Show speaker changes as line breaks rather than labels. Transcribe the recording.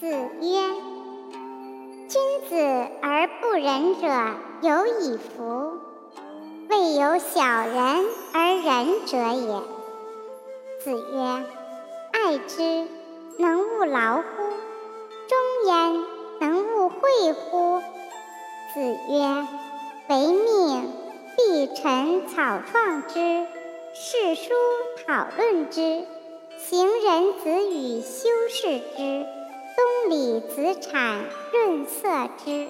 子曰：“君子而不仁者有以夫，未有小人而仁者也。”子曰：“爱之，能勿劳乎？忠焉，能勿惠乎？”子曰：“唯命，必陈草创之，世书讨论之，行人子语修饰之，以子产润色之。”